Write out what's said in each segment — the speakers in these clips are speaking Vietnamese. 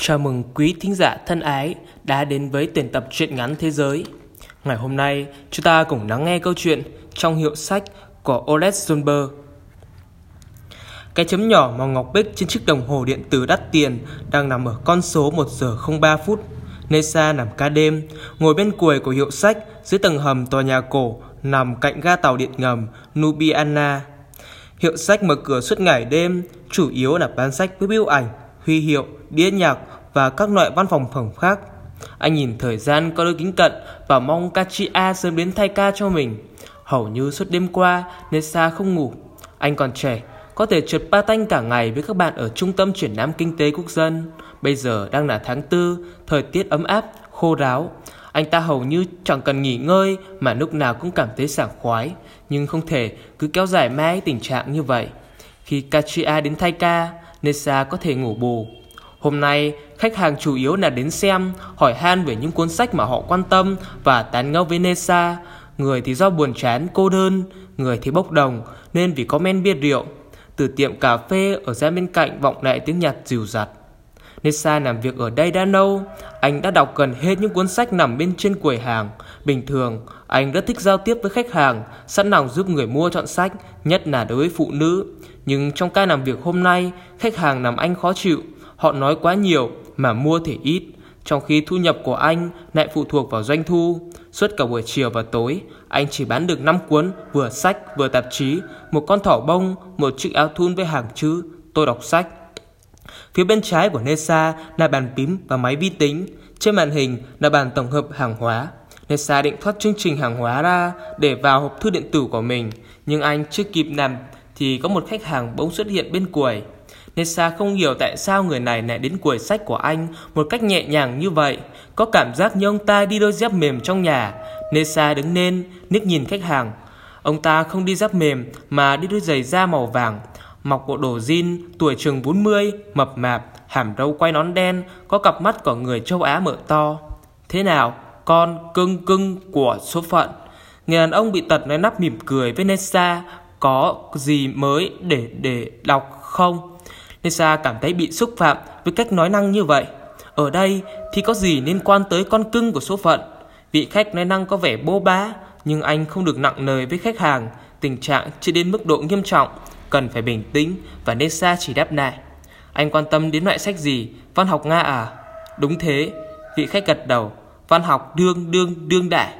Chào mừng quý thính giả thân ái đã đến với tuyển tập truyện ngắn thế giới. Ngày hôm nay, chúng ta cùng lắng nghe câu chuyện trong hiệu sách của Oles Zumber. Cái chấm nhỏ màu ngọc bích trên chiếc đồng hồ điện tử đắt tiền đang nằm ở con số 1 giờ 03 phút. Nessa nằm ca đêm, ngồi bên cuối của hiệu sách dưới tầng hầm tòa nhà cổ nằm cạnh ga tàu điện ngầm Nubiana. Hiệu sách mở cửa suốt ngày đêm, chủ yếu là bán sách với biểu ảnh, huy hiệu, đĩa nhạc và các loại văn phòng phẩm khác. Anh nhìn thời gian có đôi kính cận và mong Kachia sớm đến thay ca cho mình. Hầu như suốt đêm qua, Nessa không ngủ. Anh còn trẻ, có thể trượt ba tanh cả ngày với các bạn ở Trung tâm Chuyển Nam Kinh tế Quốc dân. Bây giờ đang là tháng tư, thời tiết ấm áp, khô ráo. Anh ta hầu như chẳng cần nghỉ ngơi mà lúc nào cũng cảm thấy sảng khoái. Nhưng không thể cứ kéo dài mãi tình trạng như vậy. Khi Kachia đến thay ca, Nessa có thể ngủ bù. Hôm nay, khách hàng chủ yếu là đến xem, hỏi han về những cuốn sách mà họ quan tâm và tán ngẫu với Nessa. Người thì do buồn chán, cô đơn, người thì bốc đồng nên vì có men bia rượu. Từ tiệm cà phê ở ra bên cạnh vọng lại tiếng nhạc dịu dặt. Nessa làm việc ở đây đã lâu, anh đã đọc gần hết những cuốn sách nằm bên trên quầy hàng. Bình thường, anh rất thích giao tiếp với khách hàng, sẵn lòng giúp người mua chọn sách, nhất là đối với phụ nữ. Nhưng trong ca làm việc hôm nay, khách hàng làm anh khó chịu. Họ nói quá nhiều mà mua thì ít, trong khi thu nhập của anh lại phụ thuộc vào doanh thu. Suốt cả buổi chiều và tối, anh chỉ bán được 5 cuốn, vừa sách vừa tạp chí, một con thỏ bông, một chiếc áo thun với hàng chữ tôi đọc sách. Phía bên trái của Nessa là bàn phím và máy vi tính, trên màn hình là bàn tổng hợp hàng hóa. Nessa định thoát chương trình hàng hóa ra để vào hộp thư điện tử của mình, nhưng anh chưa kịp làm thì có một khách hàng bỗng xuất hiện bên quầy. Nessa không hiểu tại sao người này lại đến quầy sách của anh một cách nhẹ nhàng như vậy. Có cảm giác như ông ta đi đôi dép mềm trong nhà. Nessa đứng lên, liếc nhìn khách hàng. Ông ta không đi dép mềm mà đi đôi giày da màu vàng. Mọc bộ đồ jean, tuổi chừng 40, mập mạp, hàm râu quay nón đen, có cặp mắt của người châu Á mở to. Thế nào, con cưng cưng của số phận? Người đàn ông bị tật nói nắp mỉm cười với Nessa, có gì mới để để đọc không? Lisa cảm thấy bị xúc phạm với cách nói năng như vậy. Ở đây thì có gì liên quan tới con cưng của số phận? Vị khách nói năng có vẻ bô bá, nhưng anh không được nặng nề với khách hàng. Tình trạng chưa đến mức độ nghiêm trọng, cần phải bình tĩnh và Nessa chỉ đáp lại. Anh quan tâm đến loại sách gì? Văn học Nga à? Đúng thế, vị khách gật đầu. Văn học đương đương đương đại.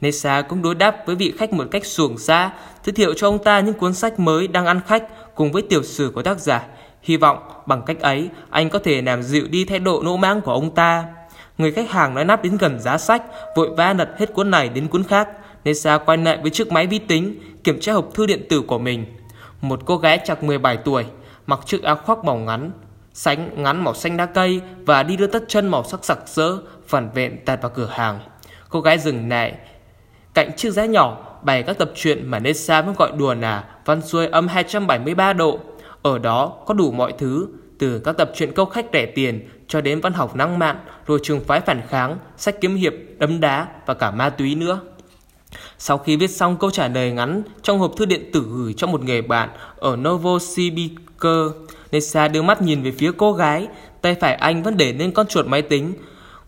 Nessa cũng đối đáp với vị khách một cách xuồng xa, giới thiệu cho ông ta những cuốn sách mới đang ăn khách cùng với tiểu sử của tác giả Hy vọng bằng cách ấy anh có thể làm dịu đi thái độ nỗ mãng của ông ta. Người khách hàng nói nắp đến gần giá sách, vội vã lật hết cuốn này đến cuốn khác. Nessa quay lại với chiếc máy vi tính, kiểm tra hộp thư điện tử của mình. Một cô gái chạc 17 tuổi, mặc chiếc áo khoác màu ngắn, sánh ngắn màu xanh đá cây và đi đưa tất chân màu sắc sặc sỡ, phản vẹn tạt vào cửa hàng. Cô gái dừng lại cạnh chiếc giá nhỏ bày các tập truyện mà Nessa vẫn gọi đùa là văn xuôi âm 273 độ. Ở đó có đủ mọi thứ, từ các tập truyện câu khách rẻ tiền cho đến văn học năng mạn, rồi trường phái phản kháng, sách kiếm hiệp, đấm đá và cả ma túy nữa. Sau khi viết xong câu trả lời ngắn trong hộp thư điện tử gửi cho một người bạn ở Novosibirsk, Nessa đưa mắt nhìn về phía cô gái, tay phải anh vẫn để lên con chuột máy tính,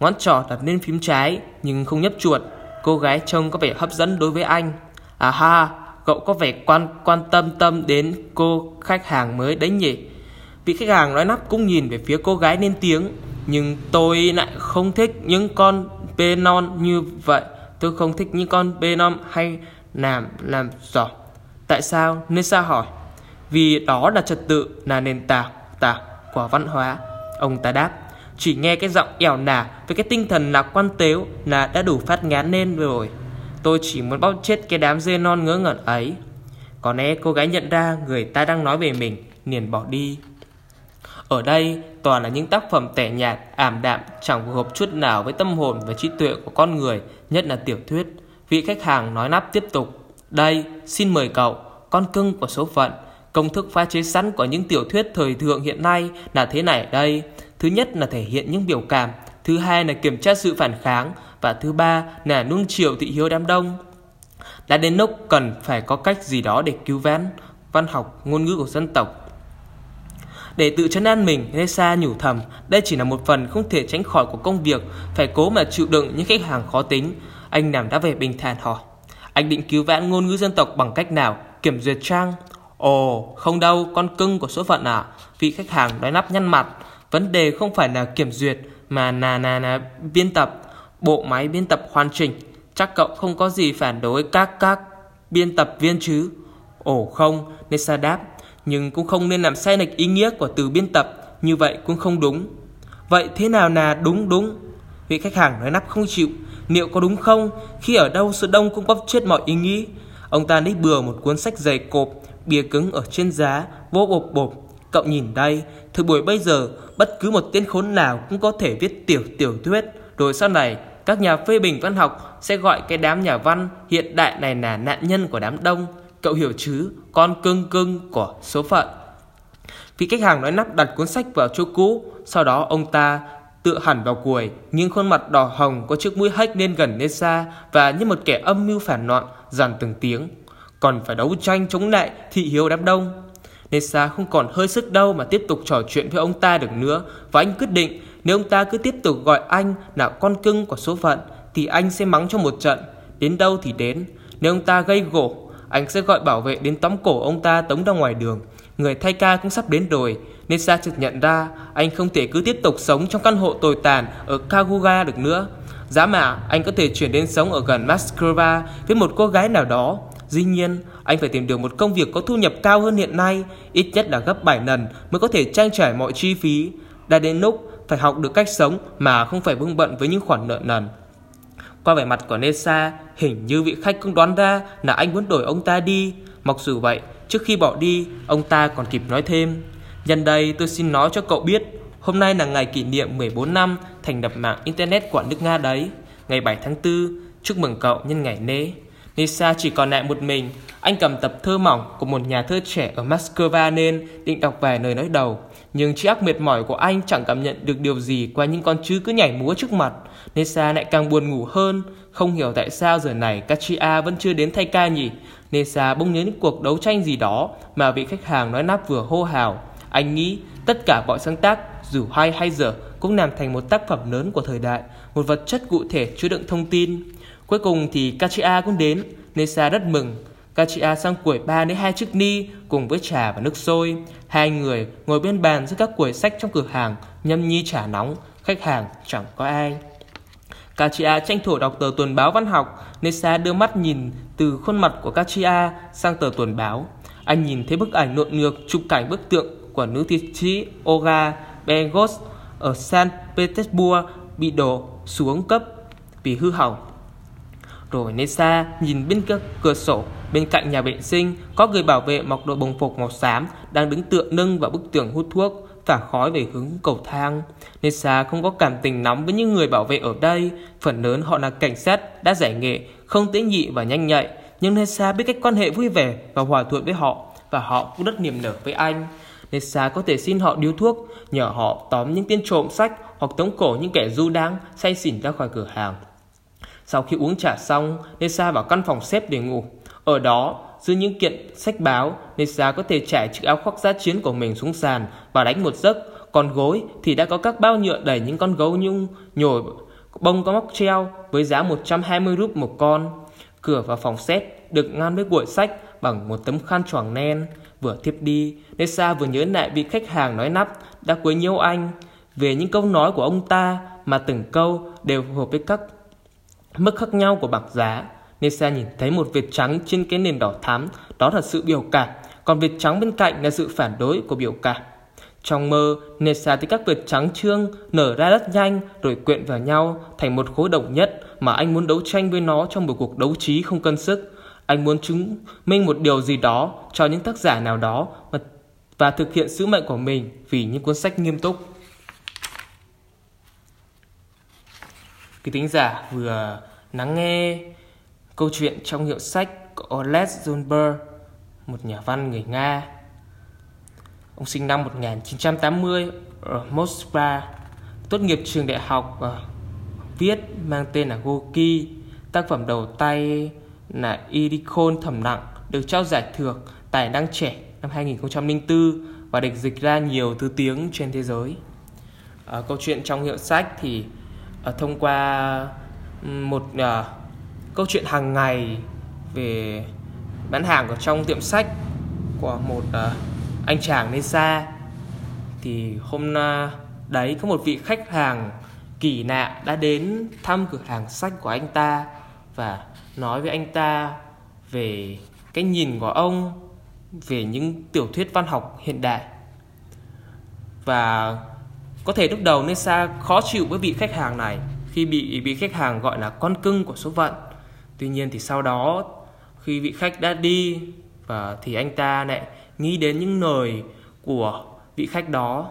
ngón trỏ đặt lên phím trái nhưng không nhấp chuột. Cô gái trông có vẻ hấp dẫn đối với anh. À ha, cậu có vẻ quan quan tâm tâm đến cô khách hàng mới đấy nhỉ? Vị khách hàng nói nắp cũng nhìn về phía cô gái lên tiếng. Nhưng tôi lại không thích những con bê non như vậy. Tôi không thích những con bê non hay làm làm giỏ. Tại sao? Nessa hỏi. Vì đó là trật tự, là nền tảng tảng của văn hóa. Ông ta đáp. Chỉ nghe cái giọng ẻo nả với cái tinh thần lạc quan tếu là đã đủ phát ngán lên rồi. Tôi chỉ muốn bóp chết cái đám dê non ngớ ngẩn ấy. Có lẽ cô gái nhận ra người ta đang nói về mình Liền bỏ đi. Ở đây toàn là những tác phẩm tẻ nhạt, ảm đạm Chẳng phù hợp chút nào với tâm hồn và trí tuệ của con người Nhất là tiểu thuyết. Vị khách hàng nói nắp tiếp tục Đây, xin mời cậu. Con cưng của số phận. Công thức pha chế sẵn của những tiểu thuyết thời thượng hiện nay là thế này đây. Thứ nhất là thể hiện những biểu cảm Thứ hai là kiểm tra sự phản kháng và thứ ba là nuông chiều thị hiếu đám đông. Đã đến lúc cần phải có cách gì đó để cứu vãn văn học ngôn ngữ của dân tộc. Để tự chấn an mình, Nessa nhủ thầm, đây chỉ là một phần không thể tránh khỏi của công việc, phải cố mà chịu đựng những khách hàng khó tính. Anh nằm đã về bình thản hỏi. Anh định cứu vãn ngôn ngữ dân tộc bằng cách nào? Kiểm duyệt trang? Ồ, không đâu, con cưng của số phận à? Vị khách hàng nói nắp nhăn mặt. Vấn đề không phải là kiểm duyệt, mà là là là biên tập, bộ máy biên tập hoàn chỉnh. Chắc cậu không có gì phản đối các các biên tập viên chứ? Ồ không, Nessa đáp, nhưng cũng không nên làm sai lệch ý nghĩa của từ biên tập, như vậy cũng không đúng. Vậy thế nào là đúng đúng? Vị khách hàng nói nắp không chịu, liệu có đúng không? Khi ở đâu số đông cũng bóp chết mọi ý nghĩ. Ông ta lấy bừa một cuốn sách dày cộp, bìa cứng ở trên giá, vô bộp bộp. Cậu nhìn đây, thời buổi bây giờ, bất cứ một tên khốn nào cũng có thể viết tiểu tiểu thuyết. Rồi sau này, các nhà phê bình văn học sẽ gọi cái đám nhà văn hiện đại này là nạn nhân của đám đông. Cậu hiểu chứ, con cưng cưng của số phận. Vị khách hàng nói nắp đặt cuốn sách vào chỗ cũ, sau đó ông ta tựa hẳn vào cùi, nhưng khuôn mặt đỏ hồng có chiếc mũi hách lên gần Nessa và như một kẻ âm mưu phản loạn dằn từng tiếng. Còn phải đấu tranh chống lại thị hiếu đám đông. Nessa không còn hơi sức đâu mà tiếp tục trò chuyện với ông ta được nữa và anh quyết định nếu ông ta cứ tiếp tục gọi anh là con cưng của số phận thì anh sẽ mắng cho một trận. Đến đâu thì đến. Nếu ông ta gây gỗ, anh sẽ gọi bảo vệ đến tóm cổ ông ta tống ra ngoài đường. Người thay ca cũng sắp đến rồi. Nessa chợt nhận ra anh không thể cứ tiếp tục sống trong căn hộ tồi tàn ở Kaguga được nữa. Giá mà anh có thể chuyển đến sống ở gần Moscow với một cô gái nào đó. Dĩ nhiên, anh phải tìm được một công việc có thu nhập cao hơn hiện nay, ít nhất là gấp 7 lần mới có thể trang trải mọi chi phí. Đã đến lúc phải học được cách sống mà không phải bưng bận với những khoản nợ nần. Qua vẻ mặt của Nessa, hình như vị khách cũng đoán ra là anh muốn đổi ông ta đi. Mặc dù vậy, trước khi bỏ đi, ông ta còn kịp nói thêm. Nhân đây tôi xin nói cho cậu biết, hôm nay là ngày kỷ niệm 14 năm thành lập mạng Internet của nước Nga đấy. Ngày 7 tháng 4, chúc mừng cậu nhân ngày nế. Nisa chỉ còn lại một mình, anh cầm tập thơ mỏng của một nhà thơ trẻ ở Moscow nên định đọc vài lời nói đầu. Nhưng trí óc mệt mỏi của anh chẳng cảm nhận được điều gì qua những con chữ cứ nhảy múa trước mặt. Nessa lại càng buồn ngủ hơn. Không hiểu tại sao giờ này Kachia vẫn chưa đến thay ca nhỉ. Nessa bỗng nhớ những cuộc đấu tranh gì đó mà vị khách hàng nói nắp vừa hô hào. Anh nghĩ tất cả mọi sáng tác, dù hay hay dở, cũng làm thành một tác phẩm lớn của thời đại, một vật chất cụ thể chứa đựng thông tin. Cuối cùng thì Kachia cũng đến, Nessa rất mừng. Kachia sang quẩy ba đến hai chiếc ni cùng với trà và nước sôi. Hai người ngồi bên bàn giữa các quầy sách trong cửa hàng, nhâm nhi trà nóng, khách hàng chẳng có ai. Kachia tranh thủ đọc tờ tuần báo văn học, Nessa đưa mắt nhìn từ khuôn mặt của Kachia sang tờ tuần báo. Anh nhìn thấy bức ảnh nộn ngược chụp cảnh bức tượng của nữ thi sĩ Olga Bengos ở San Petersburg bị đổ xuống cấp vì hư hỏng. Rồi Nessa nhìn bên cửa sổ bên cạnh nhà vệ sinh có người bảo vệ mặc đồ bồng phục màu xám đang đứng tựa nâng vào bức tường hút thuốc phả khói về hướng cầu thang. Nessa không có cảm tình nóng với những người bảo vệ ở đây. Phần lớn họ là cảnh sát đã giải nghệ, không tế nhị và nhanh nhạy. Nhưng Nessa biết cách quan hệ vui vẻ và hòa thuận với họ và họ cũng rất niềm nở với anh. Nessa có thể xin họ điếu thuốc, nhờ họ tóm những tên trộm sách hoặc tống cổ những kẻ du đáng say xỉn ra khỏi cửa hàng. Sau khi uống trà xong, Nessa vào căn phòng xếp để ngủ. Ở đó, dưới những kiện sách báo, Nessa có thể trải chiếc áo khoác giá chiến của mình xuống sàn và đánh một giấc. Còn gối thì đã có các bao nhựa đầy những con gấu nhung nhồi bông có móc treo với giá 120 rúp một con. Cửa vào phòng xếp được ngăn với cuội sách bằng một tấm khăn choàng nen. Vừa thiếp đi, Nessa vừa nhớ lại vị khách hàng nói nắp đã quấy nhiễu anh về những câu nói của ông ta mà từng câu đều phù hợp với các mức khác nhau của bảng giá. Nessa nhìn thấy một vệt trắng trên cái nền đỏ thắm, đó là sự biểu cảm, còn vệt trắng bên cạnh là sự phản đối của biểu cảm. Trong mơ, Nessa thấy các vệt trắng trương nở ra rất nhanh rồi quyện vào nhau thành một khối đồng nhất mà anh muốn đấu tranh với nó trong một cuộc đấu trí không cân sức. Anh muốn chứng minh một điều gì đó cho những tác giả nào đó và, và thực hiện sứ mệnh của mình vì những cuốn sách nghiêm túc. Quý tính giả vừa lắng nghe câu chuyện trong hiệu sách của Oleg Zunber, một nhà văn người Nga. Ông sinh năm 1980 ở Moscow, tốt nghiệp trường đại học ờ, viết mang tên là Goki. Tác phẩm đầu tay là Idikon thầm nặng được trao giải thưởng tài năng trẻ năm 2004 và được dịch ra nhiều thứ tiếng trên thế giới. À, câu chuyện trong hiệu sách thì Ờ, thông qua một uh, câu chuyện hàng ngày về bán hàng ở trong tiệm sách của một uh, anh chàng nơi xa thì hôm đấy có một vị khách hàng kỳ lạ đã đến thăm cửa hàng sách của anh ta và nói với anh ta về cái nhìn của ông về những tiểu thuyết văn học hiện đại. Và có thể lúc đầu Nessa khó chịu với vị khách hàng này khi bị bị khách hàng gọi là con cưng của số phận. Tuy nhiên thì sau đó, khi vị khách đã đi, và thì anh ta lại nghĩ đến những lời của vị khách đó.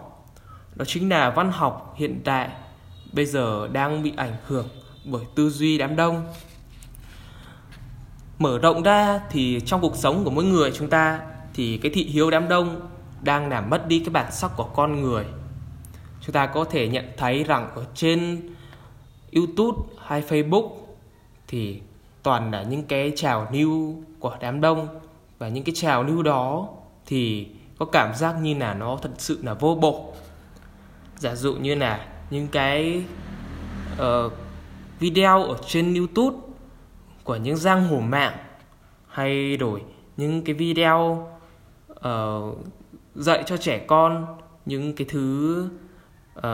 Đó chính là văn học hiện đại bây giờ đang bị ảnh hưởng bởi tư duy đám đông. Mở rộng ra thì trong cuộc sống của mỗi người chúng ta thì cái thị hiếu đám đông đang làm mất đi cái bản sắc của con người chúng ta có thể nhận thấy rằng ở trên YouTube hay Facebook thì toàn là những cái trào lưu của đám đông. Và những cái trào lưu đó thì có cảm giác như là nó thật sự là vô bổ. Giả dụ như là những cái uh, video ở trên YouTube của những giang hồ mạng hay đổi những cái video uh, dạy cho trẻ con những cái thứ uh,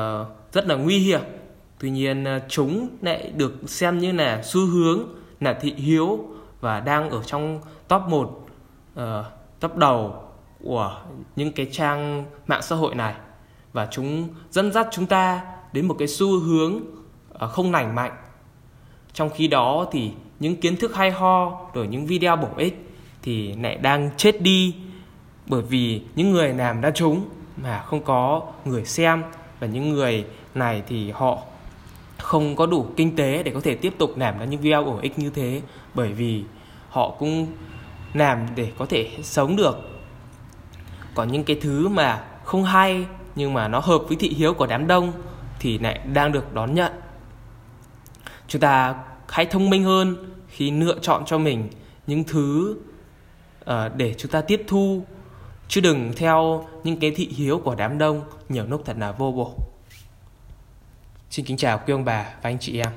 rất là nguy hiểm. Tuy nhiên uh, chúng lại được xem như là xu hướng là thị hiếu và đang ở trong top 1 uh, ờ, top đầu của những cái trang mạng xã hội này. Và chúng dẫn dắt chúng ta đến một cái xu hướng uh, không lành mạnh. Trong khi đó thì những kiến thức hay ho rồi những video bổ ích thì lại đang chết đi bởi vì những người làm ra chúng mà không có người xem và những người này thì họ không có đủ kinh tế để có thể tiếp tục làm ra những video bổ ích như thế bởi vì họ cũng làm để có thể sống được. Còn những cái thứ mà không hay nhưng mà nó hợp với thị hiếu của đám đông thì lại đang được đón nhận. Chúng ta hãy thông minh hơn khi lựa chọn cho mình những thứ uh, để chúng ta tiếp thu chứ đừng theo những cái thị hiếu của đám đông nhiều lúc thật là vô bổ. Xin kính chào quý ông bà và anh chị em.